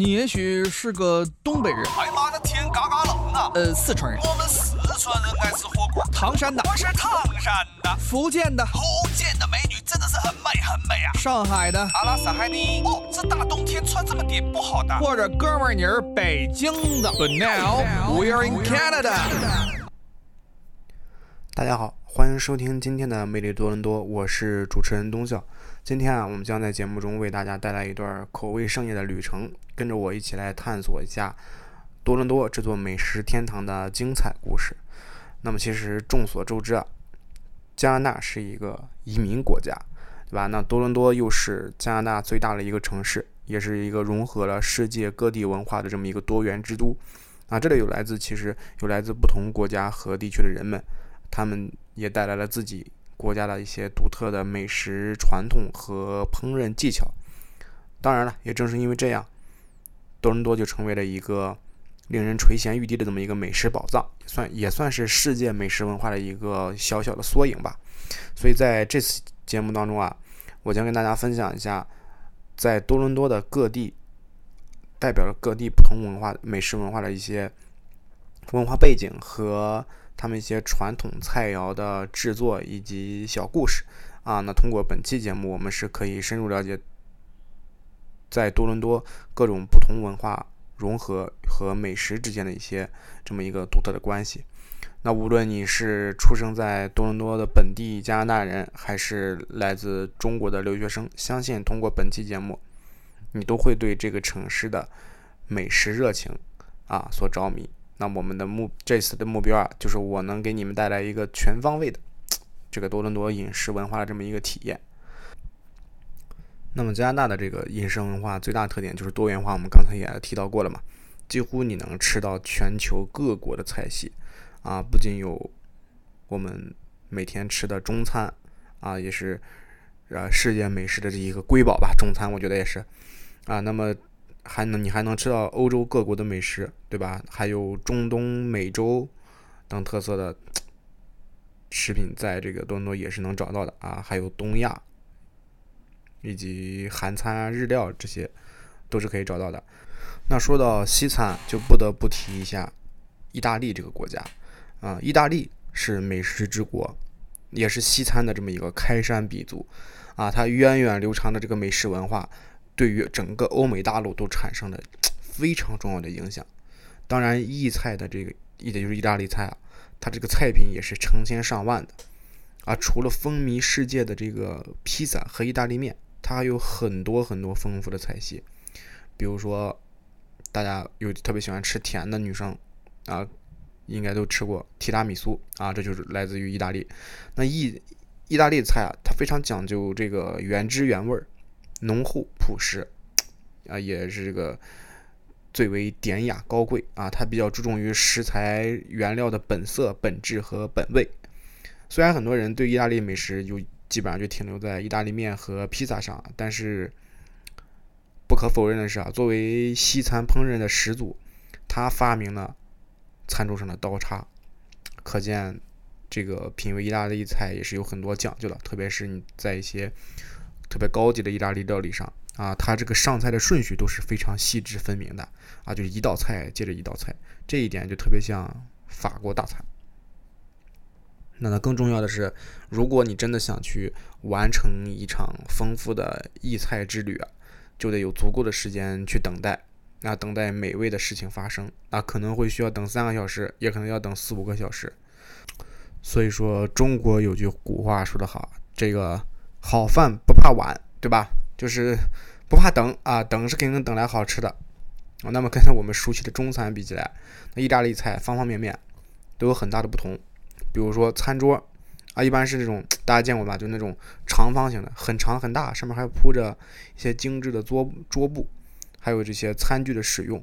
你也许是个东北人，哎妈的天嘎嘎冷啊！呃，四川人，我们四川人爱吃火锅。唐山的，我是唐山的，福建的，福建的美女真的是很美很美啊！上海的，阿拉斯海尼。哦，这大冬天穿这么点不好的。或者哥们儿你是北京的。But now we are in Canada。大家好，欢迎收听今天的魅力多伦多，我是主持人东笑。今天啊，我们将在节目中为大家带来一段口味盛宴的旅程，跟着我一起来探索一下多伦多这座美食天堂的精彩故事。那么，其实众所周知啊，加拿大是一个移民国家，对吧？那多伦多又是加拿大最大的一个城市，也是一个融合了世界各地文化的这么一个多元之都。啊，这里有来自其实有来自不同国家和地区的人们，他们也带来了自己。国家的一些独特的美食传统和烹饪技巧，当然了，也正是因为这样，多伦多就成为了一个令人垂涎欲滴的这么一个美食宝藏，算也算是世界美食文化的一个小小的缩影吧。所以在这次节目当中啊，我将跟大家分享一下，在多伦多的各地，代表了各地不同文化美食文化的一些文化背景和。他们一些传统菜肴的制作以及小故事啊，那通过本期节目，我们是可以深入了解在多伦多各种不同文化融合和美食之间的一些这么一个独特的关系。那无论你是出生在多伦多的本地加拿大人，还是来自中国的留学生，相信通过本期节目，你都会对这个城市的美食热情啊所着迷。那我们的目这次的目标啊，就是我能给你们带来一个全方位的这个多伦多饮食文化的这么一个体验。那么加拿大的这个饮食文化最大特点就是多元化，我们刚才也提到过了嘛，几乎你能吃到全球各国的菜系啊，不仅有我们每天吃的中餐啊，也是呃世界美食的这一个瑰宝吧，中餐我觉得也是啊，那么。还能你还能吃到欧洲各国的美食，对吧？还有中东美洲等特色的食品，在这个多伦多也是能找到的啊。还有东亚以及韩餐啊、日料这些都是可以找到的。那说到西餐，就不得不提一下意大利这个国家啊。意大利是美食之国，也是西餐的这么一个开山鼻祖啊。它源远流长的这个美食文化。对于整个欧美大陆都产生了非常重要的影响。当然，意菜的这个也就是意大利菜啊，它这个菜品也是成千上万的啊。除了风靡世界的这个披萨和意大利面，它还有很多很多丰富的菜系。比如说，大家有特别喜欢吃甜的女生啊，应该都吃过提拉米苏啊，这就是来自于意大利。那意意大利菜啊，它非常讲究这个原汁原味儿。浓厚朴实，啊，也是这个最为典雅高贵啊。它比较注重于食材原料的本色、本质和本味。虽然很多人对意大利美食就基本上就停留在意大利面和披萨上，但是不可否认的是啊，作为西餐烹饪的始祖，他发明了餐桌上的刀叉，可见这个品味意大利菜也是有很多讲究的，特别是你在一些。特别高级的意大利料理上啊，它这个上菜的顺序都是非常细致分明的啊，就是一道菜接着一道菜，这一点就特别像法国大餐。那那更重要的是，如果你真的想去完成一场丰富的意菜之旅啊，就得有足够的时间去等待，那等待美味的事情发生，那可能会需要等三个小时，也可能要等四五个小时。所以说，中国有句古话说得好，这个。好饭不怕晚，对吧？就是不怕等啊，等是肯定等来好吃的。那么跟我们熟悉的中餐比起来，那意大利菜方方面面都有很大的不同。比如说餐桌啊，一般是这种大家见过吧？就那种长方形的，很长很大，上面还铺着一些精致的桌桌布，还有这些餐具的使用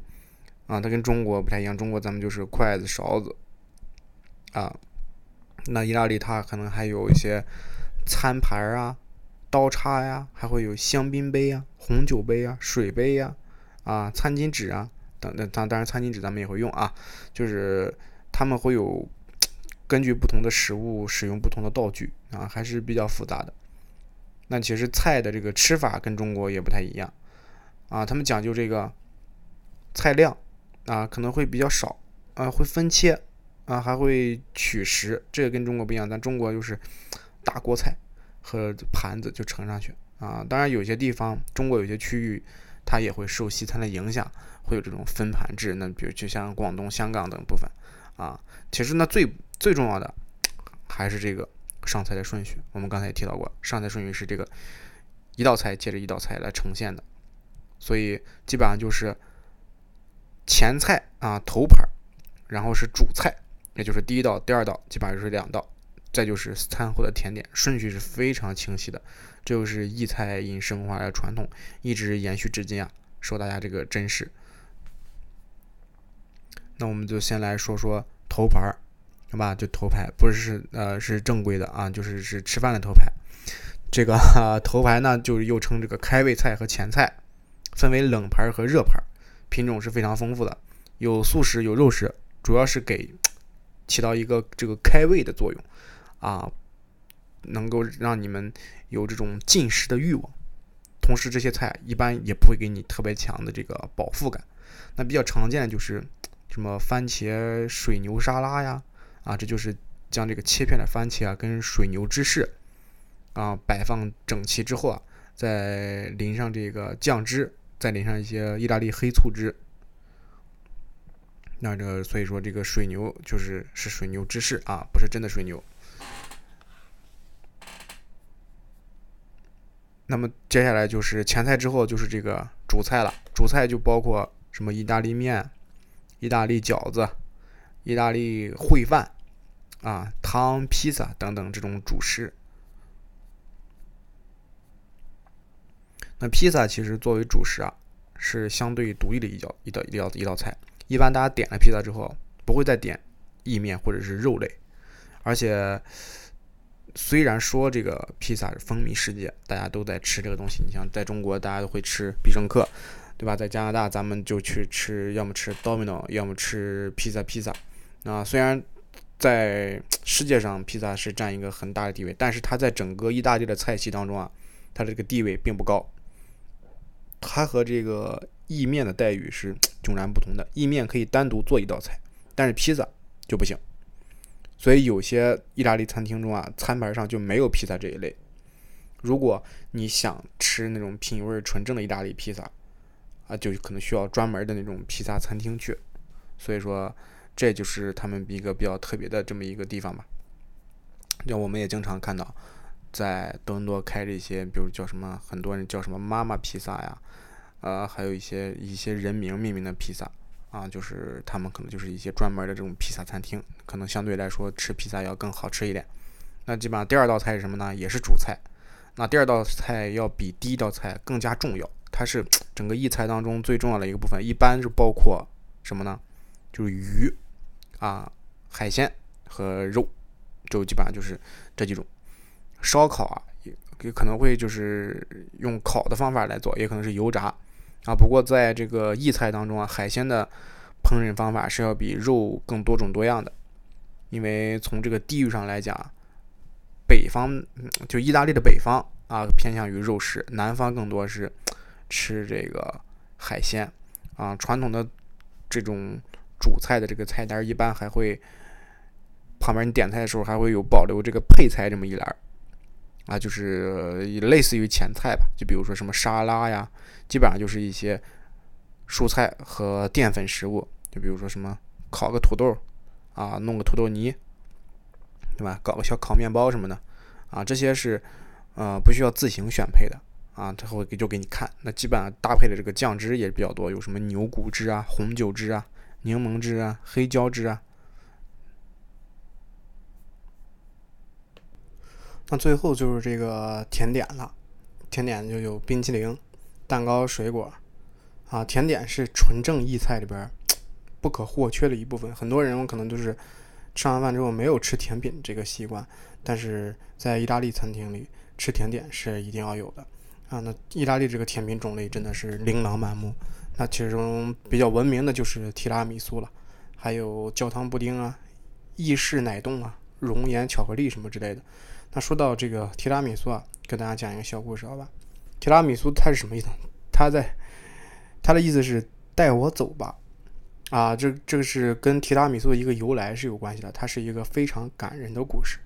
啊，它跟中国不太一样。中国咱们就是筷子、勺子啊，那意大利它可能还有一些餐盘啊。刀叉呀，还会有香槟杯呀、红酒杯呀、水杯呀，啊，餐巾纸啊等等。当当然，餐巾纸咱们也会用啊。就是他们会有根据不同的食物使用不同的道具啊，还是比较复杂的。那其实菜的这个吃法跟中国也不太一样啊。他们讲究这个菜量啊可能会比较少啊，会分切啊，还会取食，这个跟中国不一样，咱中国就是大锅菜和盘子就盛上去啊。当然有些地方，中国有些区域它也会受西餐的影响，会有这种分盘制。那比如就像广东、香港等部分啊，其实呢最最重要的还是这个上菜的顺序。我们刚才也提到过，上菜顺序是这个一道菜接着一道菜来呈现的。所以基本上就是前菜啊头盘，然后是主菜，也就是第一道、第二道，基本上就是两道，再就是餐后的甜点，顺序是非常清晰的。这就是意菜饮食文化的传统，一直延续至今啊，受大家这个珍视。那我们就先来说说头牌儿，好吧？就头牌，不是呃是正规的啊，就是是吃饭的头牌。这个 头牌呢，就是又称这个开胃菜和前菜。分为冷盘和热盘，品种是非常丰富的，有素食有肉食，主要是给起到一个这个开胃的作用啊，能够让你们有这种进食的欲望。同时，这些菜一般也不会给你特别强的这个饱腹感。那比较常见的就是什么番茄水牛沙拉呀，啊，这就是将这个切片的番茄啊跟水牛芝士啊摆放整齐之后啊，再淋上这个酱汁。再淋上一些意大利黑醋汁，那这所以说这个水牛就是是水牛芝士啊，不是真的水牛。那么接下来就是前菜之后就是这个主菜了，主菜就包括什么意大利面、意大利饺子、意大利烩饭啊、汤、披萨等等这种主食。那披萨其实作为主食啊，是相对独立的一道一道一道一道菜。一般大家点了披萨之后，不会再点意面或者是肉类。而且，虽然说这个披萨是风靡世界，大家都在吃这个东西。你像在中国，大家都会吃必胜客，对吧？在加拿大，咱们就去吃，要么吃 Domino，要么吃披萨披萨。啊，虽然在世界上披萨是占一个很大的地位，但是它在整个意大利的菜系当中啊，它的这个地位并不高。它和这个意面的待遇是迥然不同的。意面可以单独做一道菜，但是披萨就不行。所以有些意大利餐厅中啊，餐盘上就没有披萨这一类。如果你想吃那种品味纯正的意大利披萨，啊，就可能需要专门的那种披萨餐厅去。所以说，这就是他们一个比较特别的这么一个地方吧。那我们也经常看到。在多伦多开这些，比如叫什么，很多人叫什么妈妈披萨呀，呃，还有一些一些人名命名的披萨啊，就是他们可能就是一些专门的这种披萨餐厅，可能相对来说吃披萨要更好吃一点。那基本上第二道菜是什么呢？也是主菜。那第二道菜要比第一道菜更加重要，它是 整个一菜当中最重要的一个部分，一般是包括什么呢？就是鱼啊、海鲜和肉，就基本上就是这几种。烧烤啊，也可能会就是用烤的方法来做，也可能是油炸啊。不过在这个意菜当中啊，海鲜的烹饪方法是要比肉更多种多样的。因为从这个地域上来讲，北方就意大利的北方啊偏向于肉食，南方更多是吃这个海鲜啊。传统的这种主菜的这个菜单一般还会旁边你点菜的时候还会有保留这个配菜这么一栏。啊，就是类似于前菜吧，就比如说什么沙拉呀，基本上就是一些蔬菜和淀粉食物，就比如说什么烤个土豆，啊，弄个土豆泥，对吧？搞个小烤面包什么的，啊，这些是呃不需要自行选配的，啊，他会给就给你看。那基本上搭配的这个酱汁也比较多，有什么牛骨汁啊、红酒汁啊、柠檬汁啊、黑椒汁啊。那最后就是这个甜点了，甜点就有冰淇淋、蛋糕、水果，啊，甜点是纯正意菜里边不可或缺的一部分。很多人可能就是吃完饭之后没有吃甜品这个习惯，但是在意大利餐厅里吃甜点是一定要有的啊。那意大利这个甜品种类真的是琳琅满目，那其中比较闻名的就是提拉米苏了，还有焦糖布丁啊、意式奶冻啊、熔岩巧克力什么之类的。那说到这个提拉米苏啊，跟大家讲一个小故事，好吧？提拉米苏它是什么意思？它在它的意思是带我走吧。啊，这这个是跟提拉米苏的一个由来是有关系的，它是一个非常感人的故事。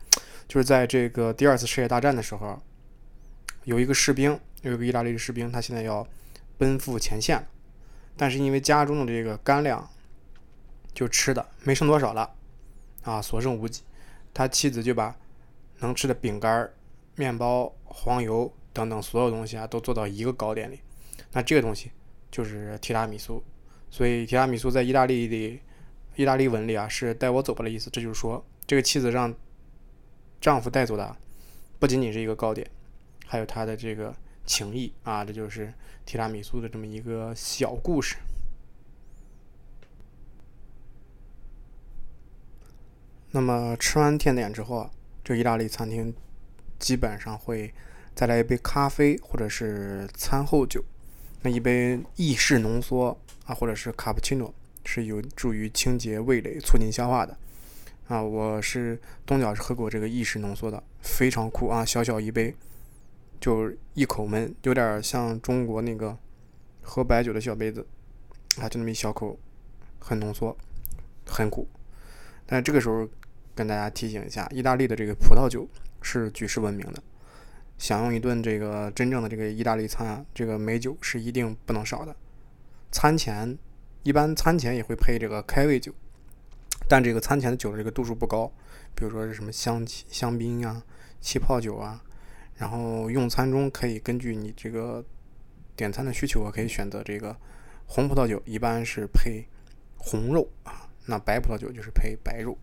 就是在这个第二次世界大战的时候，有一个士兵，有一个意大利的士兵，他现在要奔赴前线，但是因为家中的这个干粮，就吃的没剩多少了，啊，所剩无几，他妻子就把能吃的饼干、面包、黄油等等所有东西啊，都做到一个糕点里，那这个东西就是提拉米苏。所以提拉米苏在意大利的意大利文里啊是带我走吧的意思。这就是说，这个妻子让丈夫带走的不仅仅是一个糕点，还有他的这个情谊啊。这就是提拉米苏的这么一个小故事。那么吃完甜点之后啊，就意大利餐厅基本上会再来一杯咖啡或者是餐后酒。那一杯意式浓缩。啊，或者是卡布奇诺是有助于清洁味蕾、促进消化的。啊，我是东角是喝过这个意式浓缩的，非常酷啊！小小一杯，就一口闷，有点像中国那个喝白酒的小杯子啊，就那么一小口，很浓缩，很苦。但这个时候跟大家提醒一下，意大利的这个葡萄酒是举世闻名的，享用一顿这个真正的这个意大利餐啊，这个美酒是一定不能少的。餐前一般餐前也会配这个开胃酒，但这个餐前的酒的这个度数不高，比如说是什么香气香槟啊、气泡酒啊。然后用餐中可以根据你这个点餐的需求，可以选择这个红葡萄酒，一般是配红肉啊，那白葡萄酒就是配白肉。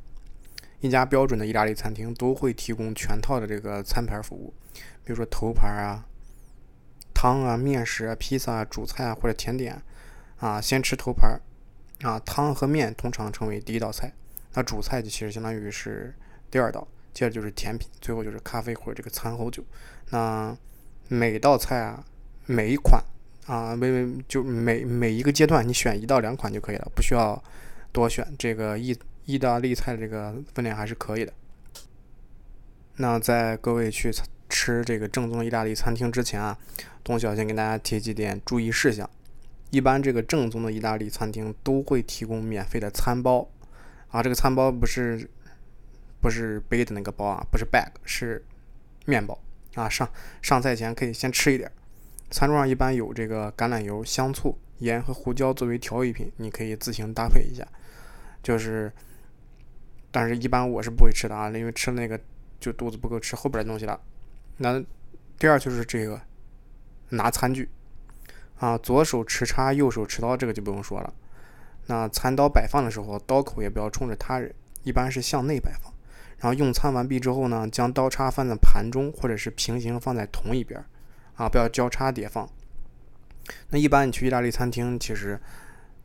一家标准的意大利餐厅都会提供全套的这个餐盘服务，比如说头盘啊、汤啊、面食啊、披萨啊、主菜啊或者甜点。啊，先吃头盘，啊，汤和面通常成为第一道菜，那主菜就其实相当于是第二道，接着就是甜品，最后就是咖啡或者这个餐后酒。那每道菜啊，每一款啊，每就每每一个阶段你选一到两款就可以了，不需要多选。这个一意大利菜这个分量还是可以的。那在各位去吃这个正宗意大利餐厅之前啊，东小先给大家提几点注意事项。一般这个正宗的意大利餐厅都会提供免费的餐包，啊，这个餐包不是不是背的那个包啊，不是 bag，是面包啊。上上菜前可以先吃一点。餐桌上一般有这个橄榄油、香醋、盐和胡椒作为调味品，你可以自行搭配一下。就是，但是一般我是不会吃的啊，因为吃那个就肚子不够吃后边的东西了。那第二就是这个拿餐具。啊，左手持叉，右手持刀，这个就不用说了。那餐刀摆放的时候，刀口也不要冲着他人，一般是向内摆放。然后用餐完毕之后呢，将刀叉放在盘中，或者是平行放在同一边，啊，不要交叉叠放。那一般你去意大利餐厅，其实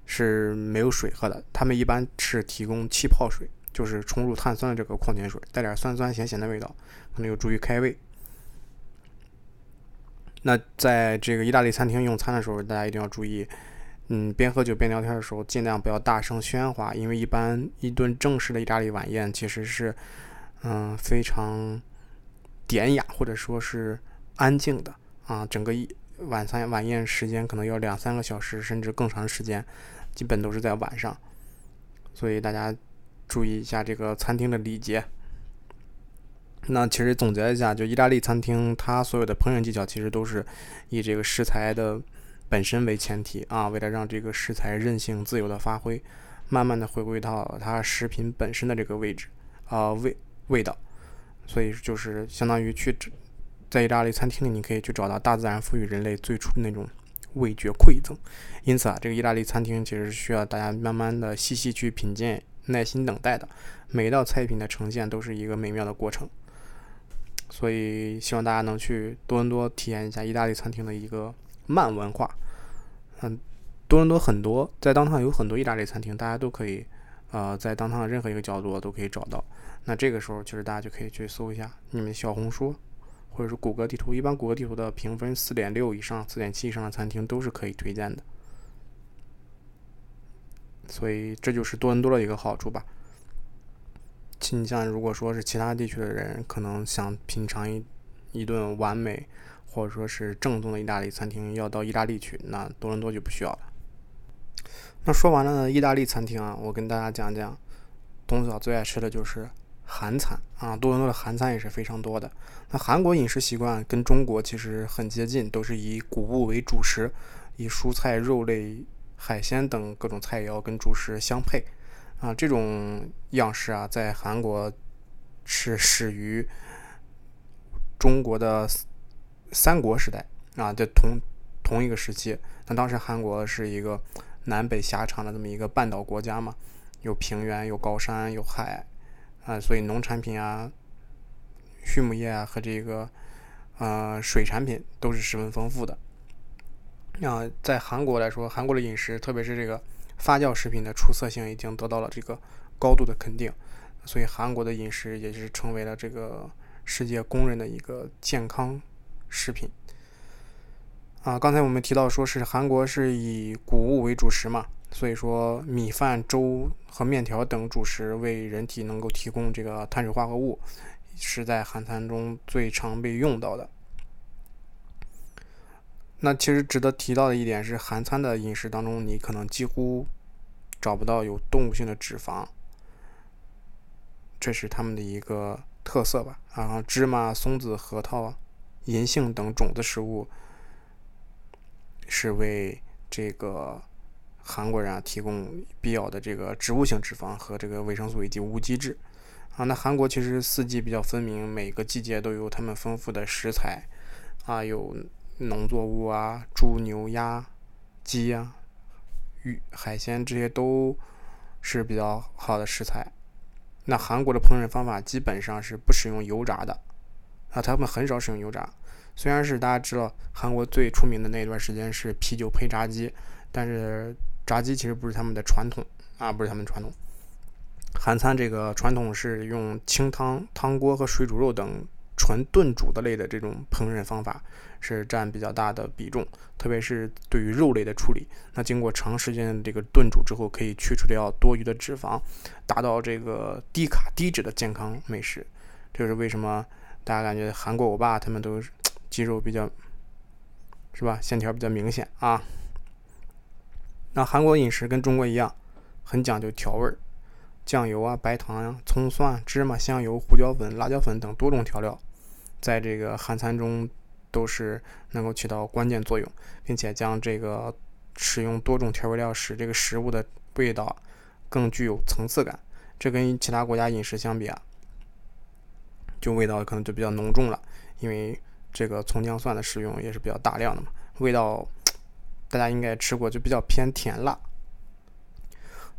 是没有水喝的，他们一般是提供气泡水，就是冲入碳酸的这个矿泉水，带点酸酸咸咸的味道，可能有助于开胃。那在这个意大利餐厅用餐的时候，大家一定要注意，嗯，边喝酒边聊天的时候，尽量不要大声喧哗，因为一般一顿正式的意大利晚宴其实是，嗯，非常典雅或者说是安静的啊。整个一晚餐晚宴时间可能要两三个小时，甚至更长时间，基本都是在晚上，所以大家注意一下这个餐厅的礼节。那其实总结一下，就意大利餐厅，它所有的烹饪技巧其实都是以这个食材的本身为前提啊，为了让这个食材韧性自由的发挥，慢慢的回归到它食品本身的这个位置啊味味道，所以就是相当于去在意大利餐厅里，你可以去找到大自然赋予人类最初的那种味觉馈赠。因此啊，这个意大利餐厅其实是需要大家慢慢的细细去品鉴，耐心等待的，每一道菜品的呈现都是一个美妙的过程。所以希望大家能去多伦多体验一下意大利餐厅的一个慢文化。嗯，多伦多很多在当趟有很多意大利餐厅，大家都可以，呃，在当趟任何一个角落都可以找到。那这个时候其实大家就可以去搜一下你们小红书或者是谷歌地图，一般谷歌地图的评分四点六以上、四点七以上的餐厅都是可以推荐的。所以这就是多伦多的一个好处吧。你像如果说是其他地区的人，可能想品尝一一顿完美或者说是正宗的意大利餐厅，要到意大利去，那多伦多就不需要了。那说完了意大利餐厅啊，我跟大家讲讲，东嫂最爱吃的就是韩餐啊。多伦多的韩餐也是非常多的。那韩国饮食习惯跟中国其实很接近，都是以谷物为主食，以蔬菜、肉类、海鲜等各种菜肴跟主食相配啊。这种样式啊，在韩国是始于中国的三国时代啊，在同同一个时期。那当时韩国是一个。南北狭长的这么一个半岛国家嘛，有平原，有高山，有海，啊，所以农产品啊、畜牧业啊和这个呃水产品都是十分丰富的。那在韩国来说，韩国的饮食，特别是这个发酵食品的出色性，已经得到了这个高度的肯定，所以韩国的饮食也是成为了这个世界公认的一个健康食品。啊，刚才我们提到说是韩国是以谷物为主食嘛，所以说米饭、粥和面条等主食为人体能够提供这个碳水化合物，是在韩餐中最常被用到的。那其实值得提到的一点是，韩餐的饮食当中，你可能几乎找不到有动物性的脂肪，这是他们的一个特色吧。然后，芝麻、松子、核桃、银杏等种子食物。是为这个韩国人啊提供必要的这个植物性脂肪和这个维生素以及无机质啊。那韩国其实四季比较分明，每个季节都有他们丰富的食材啊，有农作物啊，猪牛鸭鸡啊，鱼海鲜这些都是比较好的食材。那韩国的烹饪方法基本上是不使用油炸的啊，他们很少使用油炸。虽然是大家知道韩国最出名的那段时间是啤酒配炸鸡，但是炸鸡其实不是他们的传统啊，不是他们传统。韩餐这个传统是用清汤、汤锅和水煮肉等纯炖煮的类的这种烹饪方法是占比较大的比重，特别是对于肉类的处理，那经过长时间的这个炖煮之后，可以去除掉多余的脂肪，达到这个低卡低脂的健康美食。这就是为什么大家感觉韩国欧巴他们都。肌肉比较，是吧？线条比较明显啊。那韩国饮食跟中国一样，很讲究调味儿，酱油啊、白糖呀、葱蒜、芝麻、香油、胡椒粉、辣椒粉等多种调料，在这个韩餐中都是能够起到关键作用，并且将这个使用多种调味料使这个食物的味道更具有层次感。这跟其他国家饮食相比啊，就味道可能就比较浓重了，因为。这个葱姜蒜的使用也是比较大量的嘛，味道 大家应该吃过，就比较偏甜辣。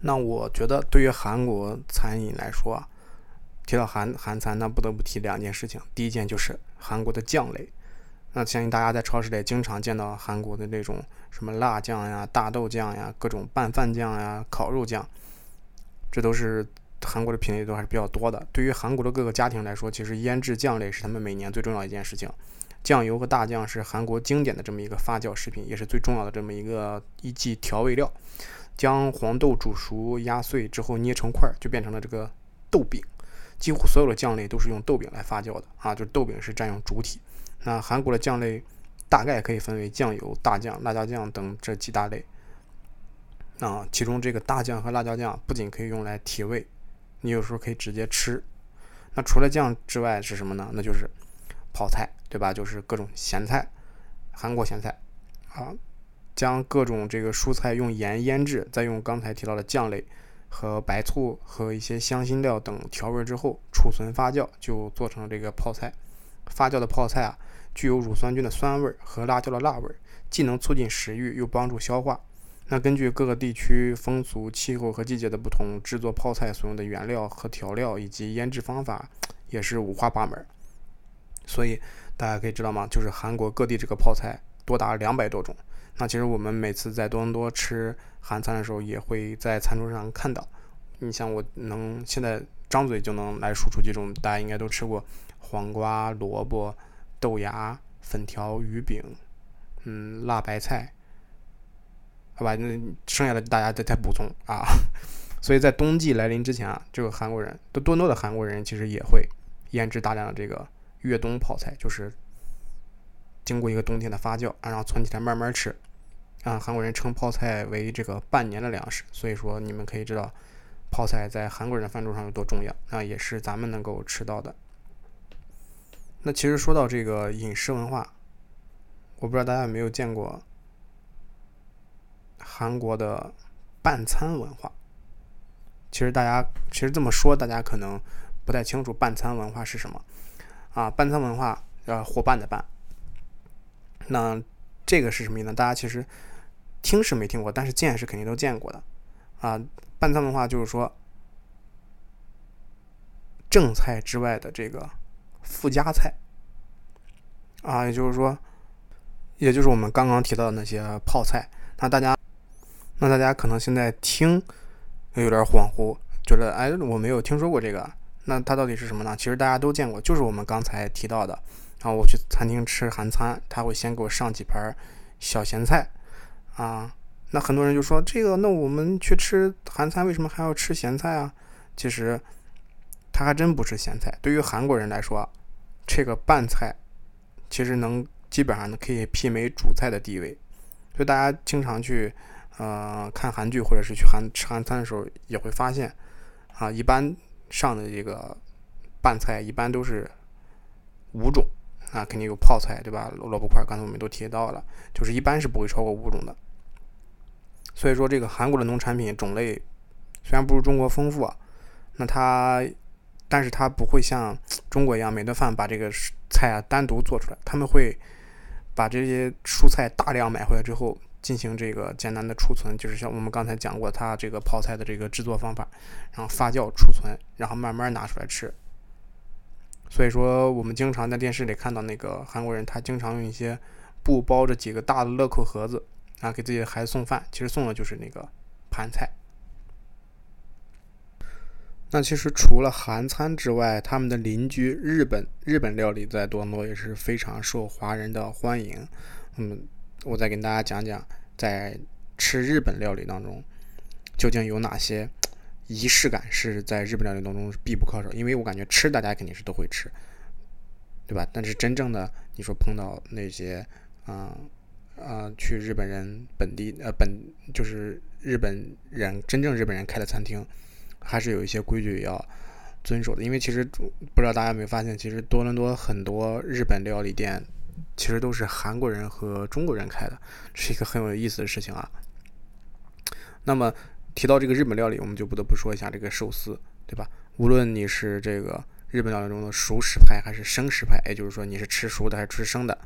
那我觉得对于韩国餐饮来说啊，提到韩韩餐，那不得不提两件事情。第一件就是韩国的酱类，那相信大家在超市里经常见到韩国的那种什么辣酱呀、大豆酱呀、各种拌饭酱呀、烤肉酱，这都是韩国的品类都还是比较多的。对于韩国的各个家庭来说，其实腌制酱类是他们每年最重要一件事情。酱油和大酱是韩国经典的这么一个发酵食品，也是最重要的这么一个一剂调味料。将黄豆煮熟、压碎之后捏成块，就变成了这个豆饼。几乎所有的酱类都是用豆饼来发酵的啊，就是豆饼是占用主体。那韩国的酱类大概可以分为酱油、大酱、辣椒酱等这几大类。啊，其中这个大酱和辣椒酱不仅可以用来提味，你有时候可以直接吃。那除了酱之外是什么呢？那就是泡菜。对吧？就是各种咸菜，韩国咸菜，啊，将各种这个蔬菜用盐腌制，再用刚才提到的酱类和白醋和一些香辛料等调味之后储存发酵，就做成这个泡菜。发酵的泡菜啊，具有乳酸菌的酸味和辣椒的辣味，既能促进食欲，又帮助消化。那根据各个地区风俗、气候和季节的不同，制作泡菜所用的原料和调料以及腌制方法也是五花八门。所以。大家可以知道吗？就是韩国各地这个泡菜多达两百多种。那其实我们每次在多伦多吃韩餐的时候，也会在餐桌上看到。你像我能现在张嘴就能来数出几种，大家应该都吃过：黄瓜、萝卜、豆芽、粉条、鱼饼，嗯，辣白菜，好吧？那剩下的大家再再补充啊。所以在冬季来临之前啊，这个韩国人，都多多的韩国人其实也会腌制大量的这个。越冬泡菜就是经过一个冬天的发酵，然后存起来慢慢吃，啊，韩国人称泡菜为这个半年的粮食，所以说你们可以知道泡菜在韩国人的饭桌上有多重要，那也是咱们能够吃到的。那其实说到这个饮食文化，我不知道大家有没有见过韩国的半餐文化。其实大家其实这么说，大家可能不太清楚半餐文化是什么啊？半餐文化，呃，伙伴的伴。那这个是什么意思呢？大家其实听是没听过，但是见是肯定都见过的啊。半餐文化就是说正菜之外的这个附加菜啊，也就是说，也就是我们刚刚提到的那些泡菜。那大家，那大家可能现在听。有点恍惚，觉得哎，我没有听说过这个，那它到底是什么呢？其实大家都见过，就是我们刚才提到的。然后我去餐厅吃韩餐，他会先给我上几盘小咸菜啊。那很多人就说这个，那我们去吃韩餐，为什么还要吃咸菜啊？其实他还真不是咸菜。对于韩国人来说，这个拌菜其实能基本上可以媲美主菜的地位，所以大家经常去。呃，看韩剧或者是去韩吃韩餐的时候，也会发现，啊，一般上的这个拌菜一般都是五种，啊，肯定有泡菜，对吧？萝卜块，刚才我们都提到了，就是一般是不会超过五种的。所以说，这个韩国的农产品种类虽然不如中国丰富，啊，那它，但是它不会像中国一样每顿饭把这个菜啊单独做出来，他们会把这些蔬菜大量买回来之后。进行这个简单的储存，就是像我们刚才讲过，它这个泡菜的这个制作方法，然后发酵储存，然后慢慢拿出来吃。所以说，我们经常在电视里看到那个韩国人，他经常用一些布包着几个大的乐扣盒子啊，给自己的孩子送饭，其实送的就是那个盘菜。那其实除了韩餐之外，他们的邻居日本，日本料理在多伦多也是非常受华人的欢迎。嗯。我再跟大家讲讲，在吃日本料理当中，究竟有哪些仪式感是在日本料理当中必不可少？因为我感觉吃大家肯定是都会吃，对吧？但是真正的你说碰到那些，啊啊，去日本人本地呃本就是日本人真正日本人开的餐厅，还是有一些规矩要遵守的。因为其实不知道大家有没有发现，其实多伦多很多日本料理店。其实都是韩国人和中国人开的，是一个很有意思的事情啊。那么提到这个日本料理，我们就不得不说一下这个寿司，对吧？无论你是这个日本料理中的熟食派还是生食派，也就是说你是吃熟的还是吃生的，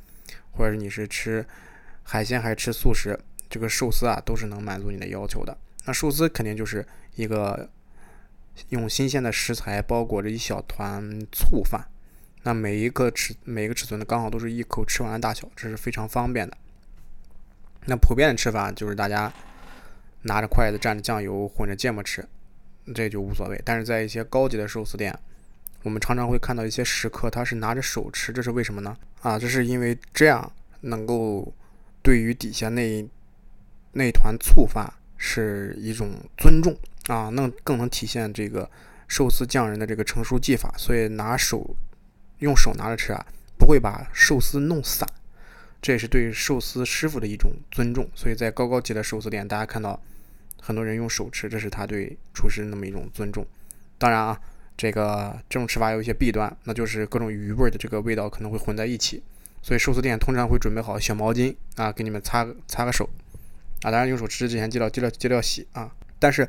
或者是你是吃海鲜还是吃素食，这个寿司啊都是能满足你的要求的。那寿司肯定就是一个用新鲜的食材包裹着一小团醋饭。那每一个尺每一个尺寸的刚好都是一口吃完的大小，这是非常方便的。那普遍的吃法就是大家拿着筷子蘸着酱油混着芥末吃，这就无所谓。但是在一些高级的寿司店，我们常常会看到一些食客他是拿着手吃，这是为什么呢？啊，这是因为这样能够对于底下那那团醋饭是一种尊重啊，能更能体现这个寿司匠人的这个成熟技法，所以拿手。用手拿着吃啊，不会把寿司弄散，这也是对寿司师傅的一种尊重。所以在高高级的寿司店，大家看到很多人用手吃，这是他对厨师那么一种尊重。当然啊，这个这种吃法有一些弊端，那就是各种鱼味的这个味道可能会混在一起。所以寿司店通常会准备好小毛巾啊，给你们擦擦个手啊。当然用手吃之前记得记得记得要洗啊。但是，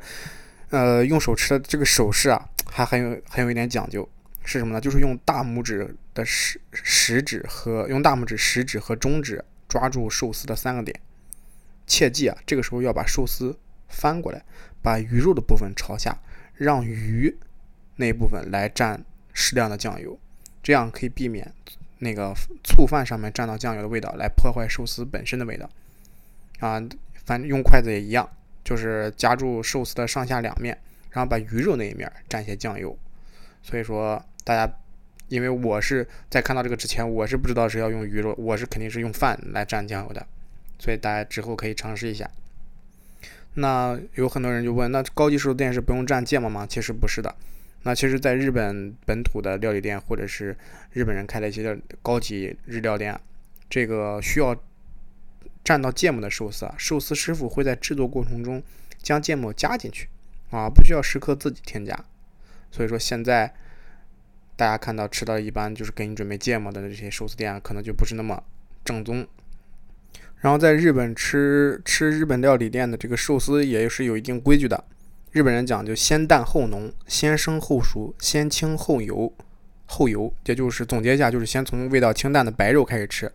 呃，用手吃的这个手势啊，还很有很有一点讲究。是什么呢？就是用大拇指的食食指和用大拇指、食指和中指抓住寿司的三个点。切记啊，这个时候要把寿司翻过来，把鱼肉的部分朝下，让鱼那部分来蘸适量的酱油，这样可以避免那个醋饭上面蘸到酱油的味道来破坏寿司本身的味道。啊，反正用筷子也一样，就是夹住寿司的上下两面，然后把鱼肉那一面蘸些酱油。所以说。大家，因为我是在看到这个之前，我是不知道是要用鱼肉，我是肯定是用饭来蘸酱油的，所以大家之后可以尝试一下。那有很多人就问，那高级寿司店是不用蘸芥末吗？其实不是的。那其实，在日本本土的料理店，或者是日本人开的一些高级日料店，这个需要蘸到芥末的寿司啊，寿司师傅会在制作过程中将芥末加进去啊，不需要食客自己添加。所以说现在大家看到吃到一般就是给你准备芥末的这些寿司店，可能就不是那么正宗。然后在日本吃吃日本料理店的这个寿司也是有一定规矩的。日本人讲究先淡后浓，先生后熟，先清后油，后油。也就是总结一下，就是先从味道清淡的白肉开始吃，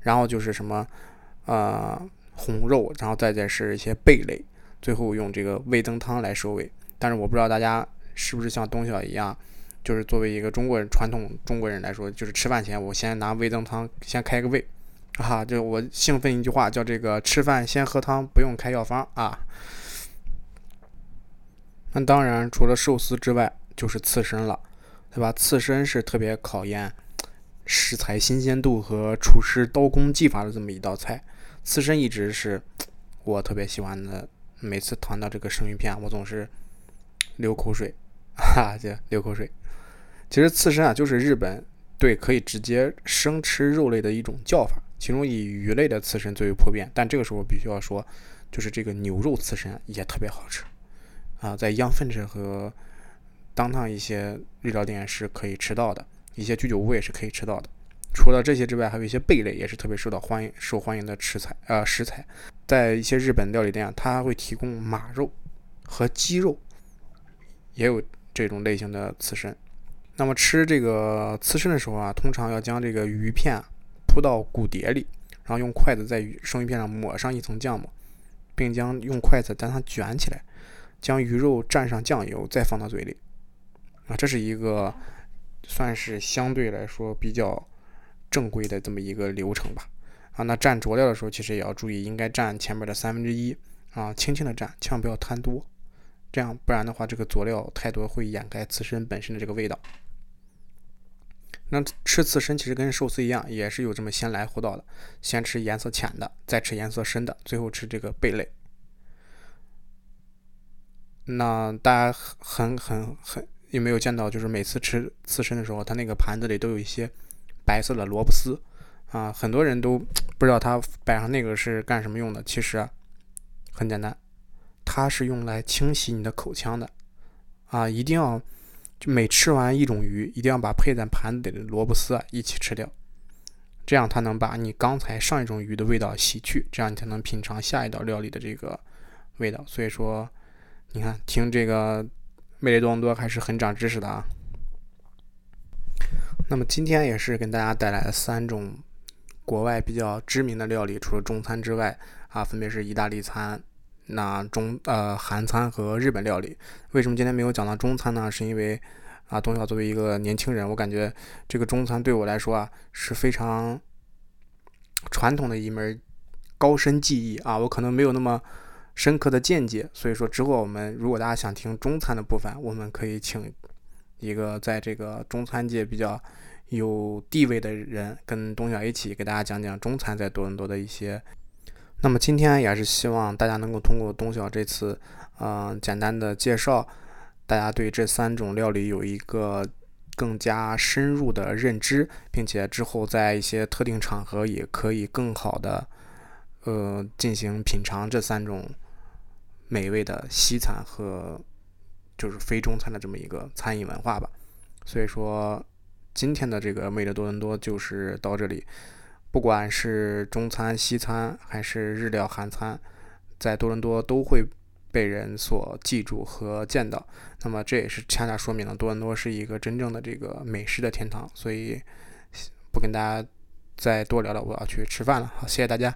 然后就是什么呃红肉，然后再再是一些贝类，最后用这个味增汤来收尾。但是我不知道大家是不是像东晓一样，就是作为一个中国人传统中国人来说，就是吃饭前我先拿味增汤先开个胃。啊，就我兴奋一句话，叫这个吃饭先喝汤，不用开药方啊。那当然，除了寿司之外，就是刺身了，对吧？刺身是特别考验食材新鲜度和厨师刀工技法的这么一道菜。刺身一直是我特别喜欢的，每次谈到这个生鱼片，我总是流口水，哈，就流口水。其实刺身啊，就是日本对可以直接生吃肉类的一种叫法。其中以鱼类的刺身最为普遍，但这个时候必须要说，就是这个牛肉刺身也特别好吃啊，在央分子和当趟一些日料店是可以吃到的，一些居酒屋也是可以吃到的。除了这些之外，还有一些贝类也是特别受到欢迎、受欢迎的食材呃食材。在一些日本料理店，它会提供马肉和鸡肉，也有这种类型的刺身。那么吃这个刺身的时候啊，通常要将这个鱼片。铺到骨碟里，然后用筷子在鱼生鱼片上抹上一层酱末，并将用筷子将它卷起来，将鱼肉蘸上酱油，再放到嘴里。啊，这是一个算是相对来说比较正规的这么一个流程吧。啊，那蘸佐料的时候，其实也要注意，应该蘸前面的三分之一啊，轻轻的蘸，千万不要贪多，这样不然的话，这个佐料太多会掩盖刺身本身的这个味道。那吃刺身其实跟寿司一样，也是有这么先来后到的，先吃颜色浅的，再吃颜色深的，最后吃这个贝类。那大家很很很有没有见到，就是每次吃刺身的时候，它那个盘子里都有一些白色的萝卜丝啊，很多人都不知道它摆上那个是干什么用的。其实很简单，它是用来清洗你的口腔的啊，一定要。就每吃完一种鱼，一定要把配在盘子里的萝卜丝啊一起吃掉，这样它能把你刚才上一种鱼的味道洗去，这样你才能品尝下一道料理的这个味道。所以说，你看听这个魅力多伦多还是很长知识的啊。那么今天也是跟大家带来了三种国外比较知名的料理，除了中餐之外啊，分别是意大利餐。那中呃韩餐和日本料理，为什么今天没有讲到中餐呢？是因为啊，东晓作为一个年轻人，我感觉这个中餐对我来说啊是非常传统的一门高深技艺啊，我可能没有那么深刻的见解，所以说之后我们如果大家想听中餐的部分，我们可以请一个在这个中餐界比较有地位的人，跟东晓一起给大家讲讲中餐在多伦多的一些。那么今天也是希望大家能够通过东晓这次，嗯，简单的介绍，大家对这三种料理有一个更加深入的认知，并且之后在一些特定场合也可以更好的，呃，进行品尝这三种美味的西餐和就是非中餐的这么一个餐饮文化吧。所以说，今天的这个魅力多伦多就是到这里。不管是中餐、西餐还是日料、韩餐，在多伦多都会被人所记住和见到。那么这也是恰恰说明了多伦多是一个真正的这个美食的天堂。所以不跟大家再多聊了，我要去吃饭了。好，谢谢大家。